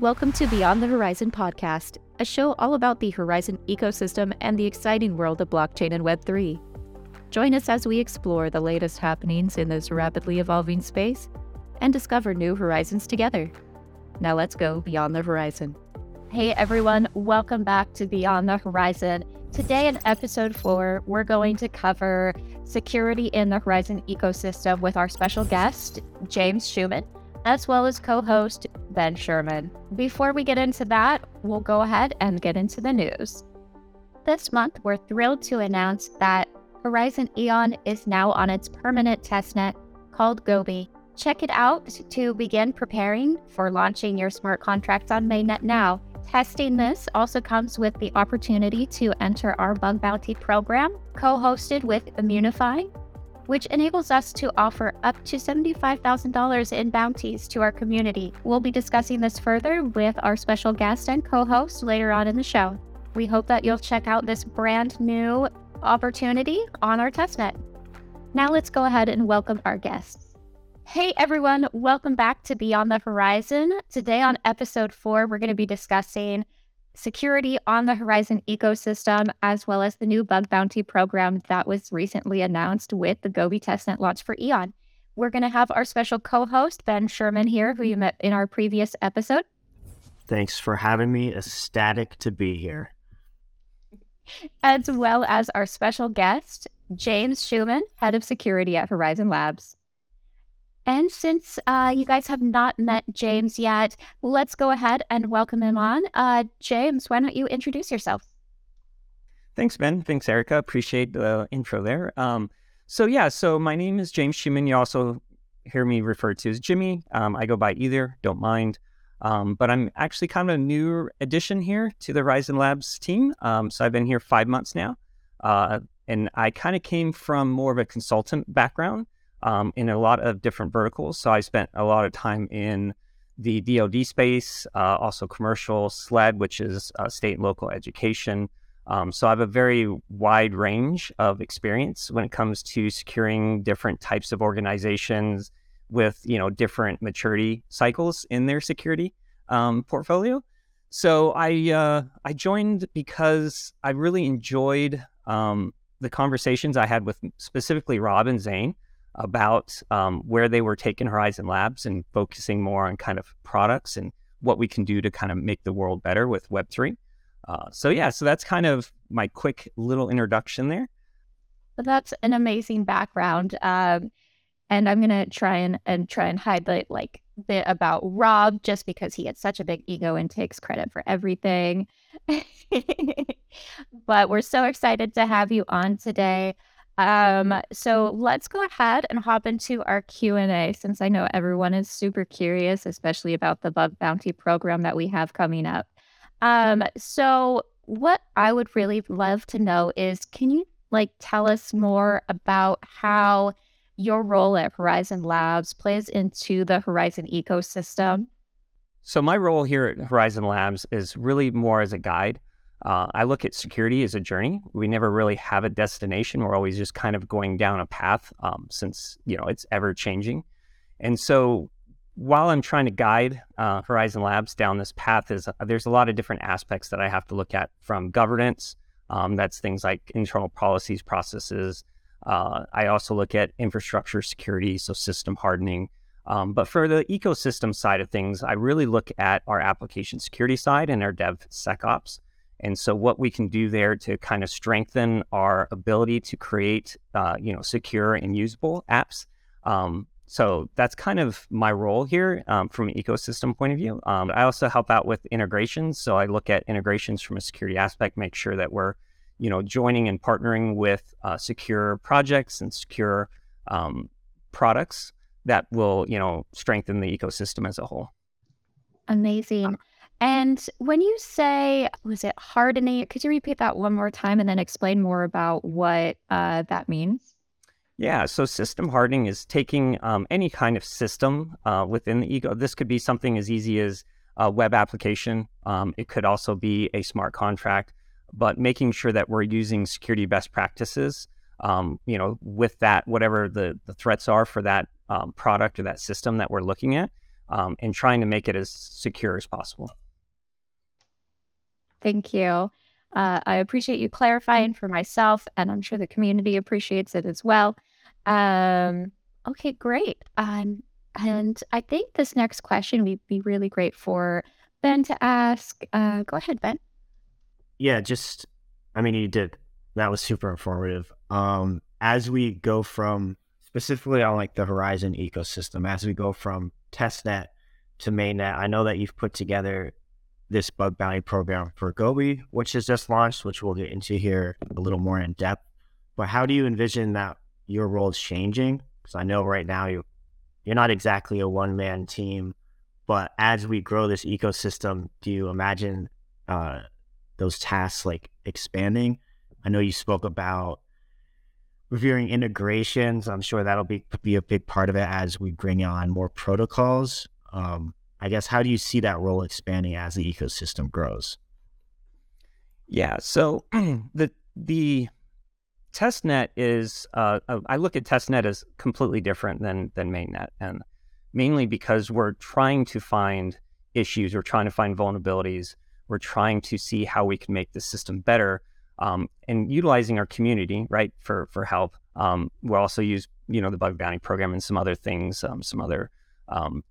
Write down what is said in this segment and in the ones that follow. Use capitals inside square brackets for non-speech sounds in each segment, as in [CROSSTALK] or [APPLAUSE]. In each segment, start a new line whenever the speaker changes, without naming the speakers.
Welcome to Beyond the Horizen podcast, a show all about the Horizen ecosystem and the exciting world of blockchain and Web3. Join us as we explore the latest happenings in this rapidly evolving space and discover new horizons together. Now let's go beyond the horizon. Hey everyone, welcome back to Beyond the Horizen. Today in episode four, we're going to cover security in the Horizen ecosystem with our special guest, James Shuman as well as co host Ben Sherman. Before we get into that, we'll go ahead and get into the news. This month, we're thrilled to announce that Horizen Eon is now on its permanent testnet called Gobi. Check it out to begin preparing for launching your smart contracts on mainnet now. Testing this also comes with the opportunity to enter our bug bounty program, co hosted with Immunefi, which enables us to offer up to $75,000 in bounties to our community. We'll be discussing this further with our special guest and co host later on in the show. We hope that you'll check out this brand new opportunity on our testnet. Now let's go ahead and welcome our guests. Hey everyone, welcome back to Beyond the Horizen. Today on episode four, we're going to be discussing security on the Horizen ecosystem, as well as the new bug bounty program that was recently announced with the Gobi testnet launch for Eon. We're going to have our special co host, Ben Sherman, here, who you met in our previous episode.
Thanks for having me. Ecstatic to be here.
As well as our special guest, James Shuman, head of security at Horizen Labs. And since uh, you guys have not met James yet, let's go ahead and welcome him on. Uh, James, why don't you introduce yourself?
Thanks, Ben. Thanks, Erica. Appreciate the intro there. Um, so, yeah, so my name is James Shuman. You also hear me referred to as Jimmy. Um, I go by either, don't mind. Um, but I'm actually kind of a new addition here to the Horizen Labs team. Um, so I've been here five months now. Uh, and I kind of came from more of a consultant background um, in a lot of different verticals. So I spent a lot of time in the DoD space, uh, also commercial SLED, which is uh, state and local education. Um, so I have a very wide range of experience when it comes to securing different types of organizations with you know different maturity cycles in their security um, portfolio. So I uh, I joined because I really enjoyed um, the conversations I had with specifically Rob and Zane about um, where they were taking Horizen Labs and focusing more on kind of products and what we can do to kind of make the world better with Web3. Uh, so, yeah, so that's kind of my quick little introduction there.
But that's an amazing background. Um, and I'm gonna try and, and try and highlight like bit about Rob just because he has such a big ego and takes credit for everything. [LAUGHS] but we're so excited to have you on today. Um, so let's go ahead and hop into our Q&A since I know everyone is super curious, especially about the bug bounty program that we have coming up. Um, so what I would really love to know is can you like tell us more about how your role at Horizen Labs plays into the Horizen ecosystem?
So my role here at Horizen Labs is really more as a guide. Uh, I look at security as a journey. We never really have a destination. We're always just kind of going down a path um, since you know it's ever changing. And so while I'm trying to guide uh, Horizen Labs down this path, is uh, there's a lot of different aspects that I have to look at from governance. Um, that's things like internal policies, processes. Uh, I also look at infrastructure security, so system hardening. Um, but for the ecosystem side of things, I really look at our application security side and our DevSecOps. And so, what we can do there to kind of strengthen our ability to create, uh, you know, secure and usable apps. Um, so that's kind of my role here um, from an ecosystem point of view. Um, I also help out with integrations. So I look at integrations from a security aspect, make sure that we're, you know, joining and partnering with uh, secure projects and secure um, products that will, you know, strengthen the ecosystem as a whole.
Amazing. And when you say, was it hardening? Could you repeat that one more time and then explain more about what uh, that means?
Yeah, so system hardening is taking um, any kind of system uh, within the ego. This could be something as easy as a web application. Um, it could also be a smart contract, but making sure that we're using security best practices. Um, you know, with that, whatever the the threats are for that um, product or that system that we're looking at, um, and trying to make it as secure as possible.
Thank you. Uh, I appreciate you clarifying for myself, and I'm sure the community appreciates it as well. Um, okay, great. Um, and I think this next question would be really great for Ben to ask. Uh, go ahead, Ben.
Yeah, just, I mean, you did. That was super informative. Um, as we go from specifically on like the Horizen ecosystem, as we go from testnet to mainnet, I know that you've put together this bug bounty program for Gobi, which has just launched, which we'll get into here a little more in depth. But how do you envision that your role is changing? Because I know right now you you're not exactly a one man team, but as we grow this ecosystem, do you imagine uh, those tasks like expanding? I know you spoke about reviewing integrations. I'm sure that'll be be a big part of it as we bring on more protocols. Um, I guess how do you see that role expanding as the ecosystem grows?
Yeah, so [CLEARS THROAT] the the testnet is uh, uh, I look at testnet as completely different than than mainnet, and mainly because we're trying to find issues, we're trying to find vulnerabilities, we're trying to see how we can make the system better, um, and utilizing our community right for for help. Um, we'll also use you know the bug bounty program and some other things, um, some other um,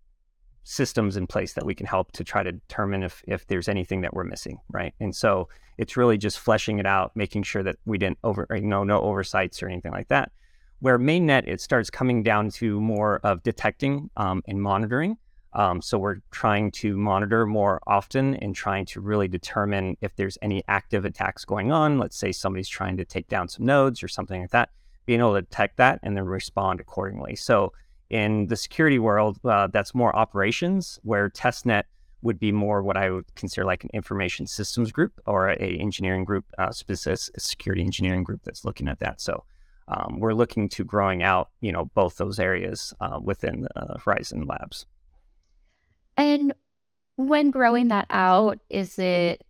systems in place that we can help to try to determine if if there's anything that we're missing, right? And so it's really just fleshing it out, making sure that we didn't over you know no oversights or anything like that. Where mainnet it starts coming down to more of detecting um, and monitoring. Um, so we're trying to monitor more often and trying to really determine if there's any active attacks going on. Let's say somebody's trying to take down some nodes or something like that. Being able to detect that and then respond accordingly. So in the security world, uh, that's more operations, where testnet would be more what I would consider like an information systems group or a engineering group, uh, specific security engineering group that's looking at that. So um, we're looking to growing out, you know, both those areas uh, within uh, Horizen Labs.
And when growing that out, is it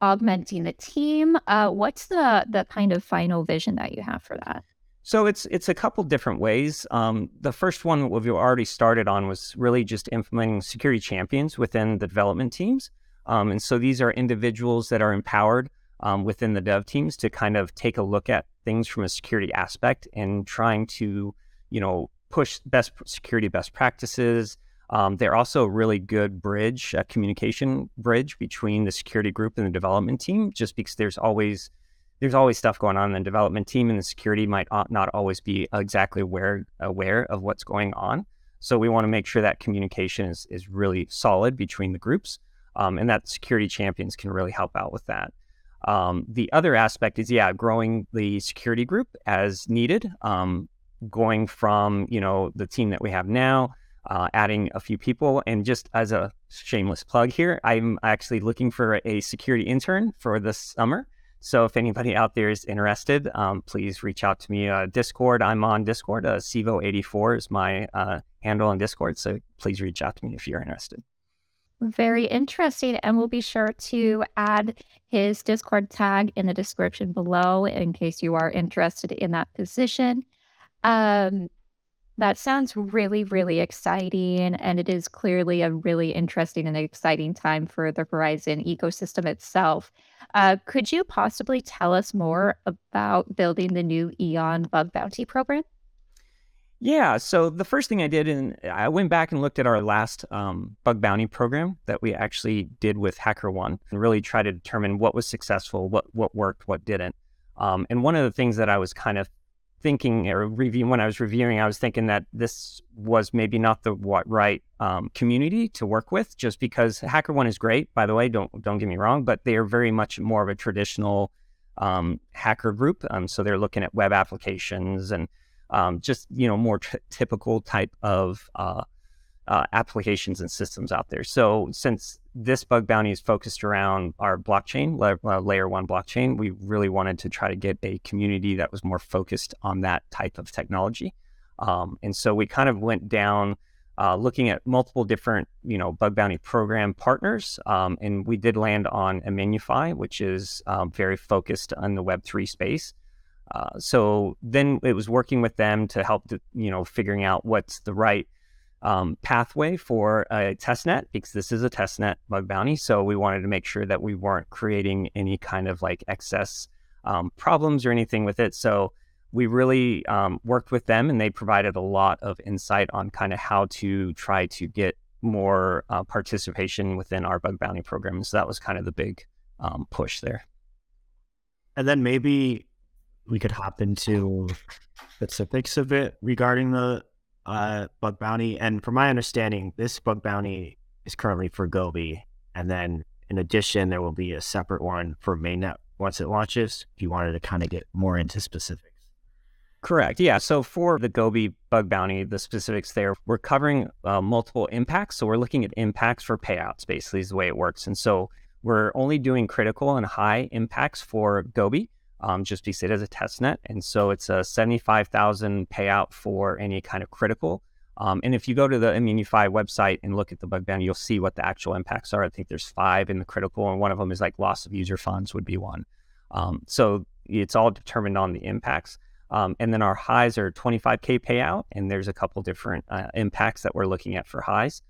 augmenting the team? Uh, what's the the kind of final vision that you have for that?
So it's it's a couple different ways. Um, the first one we've already started on was really just implementing security champions within the development teams. Um, and so these are individuals that are empowered um, within the dev teams to kind of take a look at things from a security aspect and trying to, you know, push best security best practices. Um, they're also a really good bridge, a communication bridge between the security group and the development team, just because there's always there's always stuff going on in the development team, and the security might not always be exactly aware aware of what's going on. So we want to make sure that communication is is really solid between the groups, um, and that security champions can really help out with that. Um, the other aspect is yeah, growing the security group as needed. Um, going from you know the team that we have now, uh, adding a few people, and just as a shameless plug here, I'm actually looking for a security intern for this summer. So if anybody out there is interested, um, please reach out to me. Uh, Discord, I'm on Discord. Uh, Sivo84 is my uh, handle on Discord. So please reach out to me if you're interested.
Very interesting. And we'll be sure to add his Discord tag in the description below in case you are interested in that position. Um, that sounds really, really exciting. And it is clearly a really interesting and exciting time for the Horizen ecosystem itself. Uh, could you possibly tell us more about building the new Eon bug bounty program?
Yeah. So the first thing I did, and I went back and looked at our last um, bug bounty program that we actually did with HackerOne, and really try to determine what was successful, what what worked, what didn't. Um, and one of the things that I was kind of thinking or when I was reviewing, I was thinking that this was maybe not the what right um, community to work with, just because HackerOne is great. By the way, don't don't get me wrong, but they are very much more of a traditional um, hacker group. Um, so they're looking at web applications and um, just you know more t- typical type of uh, uh, applications and systems out there. So since this bug bounty is focused around our blockchain, la- layer one blockchain, we really wanted to try to get a community that was more focused on that type of technology. Um, and so we kind of went down uh, looking at multiple different, you know, bug bounty program partners, um, and we did land on Immunefi, which is um, very focused on the Web three space. Uh, so then it was working with them to help, you know, figuring out what's the right um, pathway for a test net because this is a test net bug bounty. So we wanted to make sure that we weren't creating any kind of like excess um, problems or anything with it. So we really um, worked with them and they provided a lot of insight on kind of how to try to get more uh, participation within our bug bounty program. So that was kind of the big um, push there.
And then maybe we could hop into specifics of it regarding the uh, bug bounty. And from my understanding, this bug bounty is currently for Gobi. And then in addition, there will be a separate one for mainnet once it launches. If you wanted to kind of get more into specifics.
Correct. Yeah. So for the Gobi bug bounty, the specifics there, we're covering uh, multiple impacts. So we're looking at impacts for payouts, basically, is the way it works. And so we're only doing critical and high impacts for Gobi um, just it is a test net. And so it's a 75,000 payout for any kind of critical. Um, and if you go to the Immunefi website and look at the bug bounty, you'll see what the actual impacts are. I think there's five in the critical, and one of them is like loss of user funds would be one. Um, so it's all determined on the impacts. Um, and then our highs are 25k payout, and there's a couple different uh, impacts that we're looking at for highs.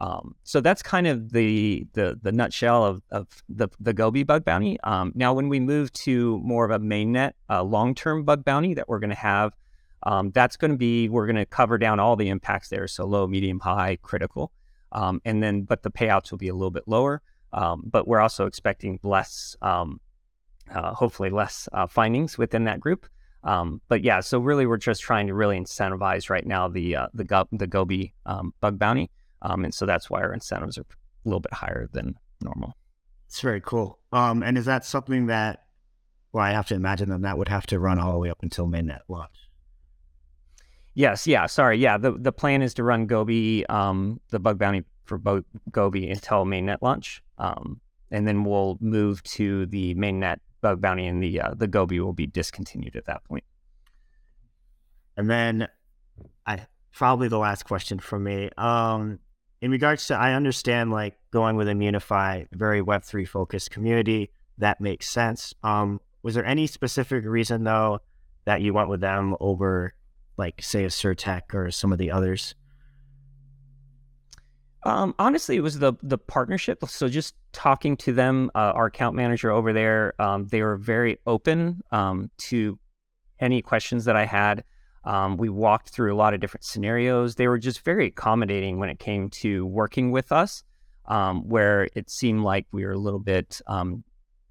Um, so that's kind of the the, the nutshell of, of the, the Gobi bug bounty. Um, now, when we move to more of a mainnet uh, long term bug bounty that we're going to have, um, that's going to be we're going to cover down all the impacts there, so low, medium, high, critical, um, and then but the payouts will be a little bit lower. Um, but we're also expecting less, um, uh, hopefully less uh, findings within that group. but yeah, so really we're just trying to really incentivize right now the uh, the Go- the Gobi bug bounty. Um, and so that's why our incentives are a little bit higher than normal.
It's very cool. Um, and is that something that, well, I have to imagine that that would have to run all the way up until mainnet launch?
Yes, yeah, sorry. Yeah, the, the plan is to run Gobi, um, the bug bounty for Bo- Gobi until mainnet launch. Um, and then we'll move to the mainnet bug bounty and the, uh, the Gobi will be discontinued at that point.
And then I probably the last question for me. Um, in regards to, I understand like going with Immunefi, very Web3 focused community. That makes sense. Um, was there any specific reason though that you went with them over like say a CertiK or some of the others?
Um, honestly, it was the the partnership. So just talking to them, uh, our account manager over there, um, they were very open um, to any questions that I had. Um, we walked through a lot of different scenarios. They were just very accommodating when it came to working with us, um, where it seemed like we were a little bit um,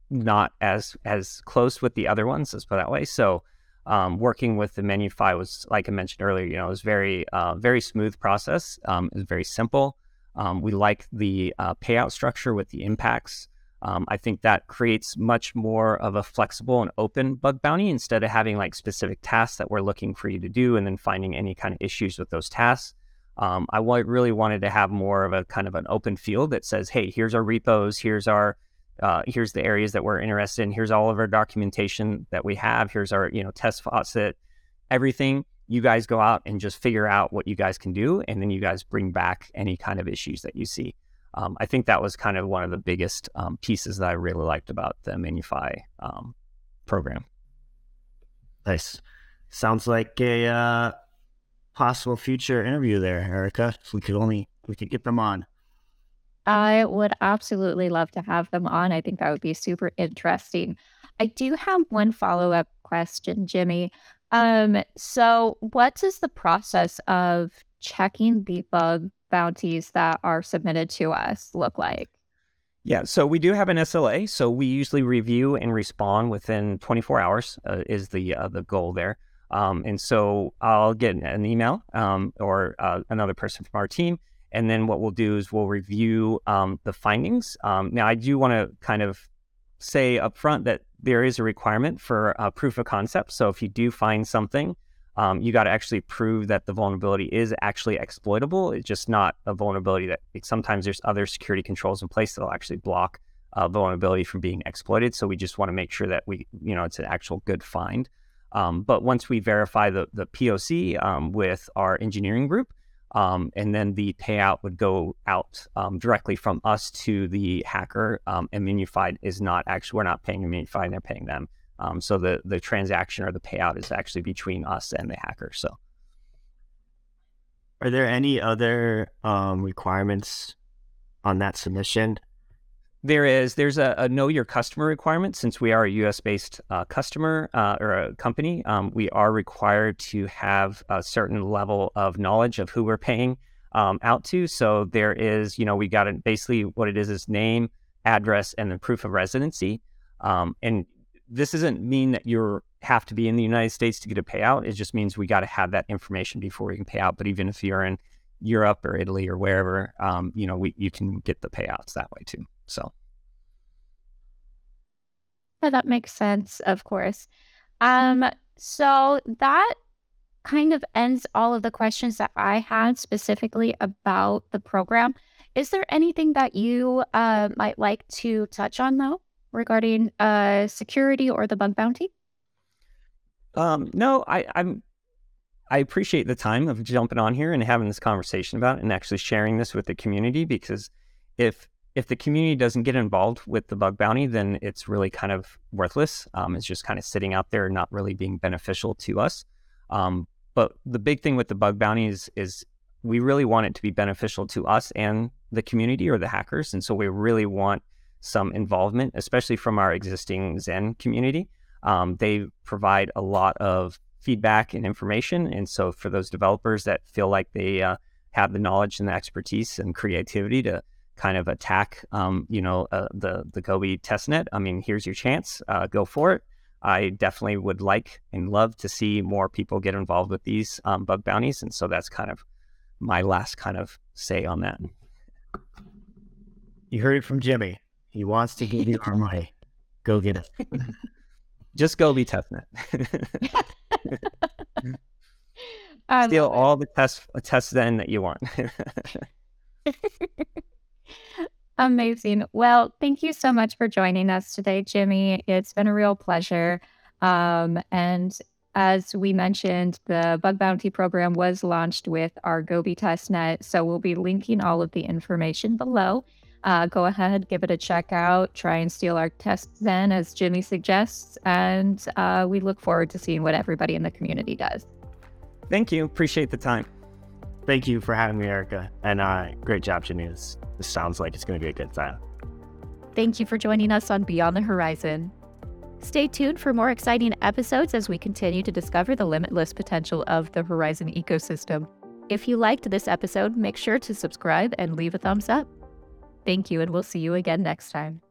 not as as close with the other ones. Let's put that way. So, um, working with the Immunefi was, like I mentioned earlier, you know, it was very uh, very smooth process. Um, it was very simple. Um, we like the uh, payout structure with the impacts. Um, I think that creates much more of a flexible and open bug bounty instead of having like specific tasks that we're looking for you to do and then finding any kind of issues with those tasks. Um, I w- really wanted to have more of a kind of an open field that says, hey, here's our repos, here's our uh, here's the areas that we're interested in, here's all of our documentation that we have, here's our you know test faucet, everything. You guys go out and just figure out what you guys can do, and then you guys bring back any kind of issues that you see um, I think that was kind of one of the biggest um, pieces that I really liked about the Immunefi um, program.
Nice. Sounds like a uh, possible future interview there, Erica. If we could only we could get them on.
I would absolutely love to have them on. I think that would be super interesting. I do have one follow up question, Jimmy. Um, so, what is the process of checking the bug bounties that are submitted to us look like?
Yeah, so we do have an SLA. So we usually review and respond within 24 hours uh, is the uh, the goal there. Um, and so I'll get an email um, or uh, another person from our team, and then what we'll do is we'll review um, the findings. Um, now I do want to kind of say upfront that there is a requirement for a proof of concept. So if you do find something um, you got to actually prove that the vulnerability is actually exploitable. It's just not a vulnerability that sometimes there's other security controls in place that'll actually block uh, vulnerability from being exploited. So we just want to make sure that we, you know, it's an actual good find. Um, but once we verify the, the POC um, with our engineering group, um, and then the payout would go out um, directly from us to the hacker. Um, Immunified is not actually, we're not paying Immunified, they're paying them. Um, so the the transaction or the payout is actually between us and the hacker. So
Are there any other um, requirements on that submission?
There is. There's a, a, know your customer requirement. Since we are a U.S. based uh, customer uh, or a company, um, we are required to have a certain level of knowledge of who we're paying um, out to. So there is, you know, we got it. Basically, what it is is name, address, and then proof of residency. Um, and this doesn't mean that you have to be in the United States to get a payout. It just means we got to have that information before we can pay out. But even if you're in Europe or Italy or wherever, um, you know, we you can get the payouts that way too. So.
Yeah, that makes sense, of course. Um, so that kind of ends all of the questions that I had specifically about the program. Is there anything that you uh, might like to touch on, though, regarding uh, security or the bug bounty?
Um, no, I, I'm. I appreciate the time of jumping on here and having this conversation about it and actually sharing this with the community because if if the community doesn't get involved with the bug bounty, then it's really kind of worthless. Um, it's just kind of sitting out there, not really being beneficial to us. Um, but the big thing with the bug bounty is, is we really want it to be beneficial to us and the community or the hackers. And so we really want some involvement, especially from our existing Zen community. Um, they provide a lot of feedback and information. And so for those developers that feel like they uh, have the knowledge and the expertise and creativity to kind of attack, um, you know, uh, the the Gobi testnet. I mean, here's your chance. Uh, go for it. I definitely would like and love to see more people get involved with these um, bug bounties, and so that's kind of my last kind of say on that.
You heard it from Jimmy. He wants to give you our money. Go get it. [LAUGHS]
Just go be testnet. [LAUGHS] [LAUGHS] Steal all the test tests then that you want.
Amazing. Well, thank you so much for joining us today, Jimmy. It's been a real pleasure. Um, and as we mentioned, the bug bounty program was launched with our Gobi testnet. So we'll be linking all of the information below. Uh, go ahead, give it a check out, try and steal our test ZEN, as Jimmy suggests. And uh, we look forward to seeing what everybody in the community does.
Thank you. Appreciate the time.
Thank you for having me, Erica. And uh, great job, Jimmy. This, this sounds like it's going to be a good time.
Thank you for joining us on Beyond the Horizen. Stay tuned for more exciting episodes as we continue to discover the limitless potential of the Horizen ecosystem. If you liked this episode, make sure to subscribe and leave a thumbs up. Thank you, and we'll see you again next time.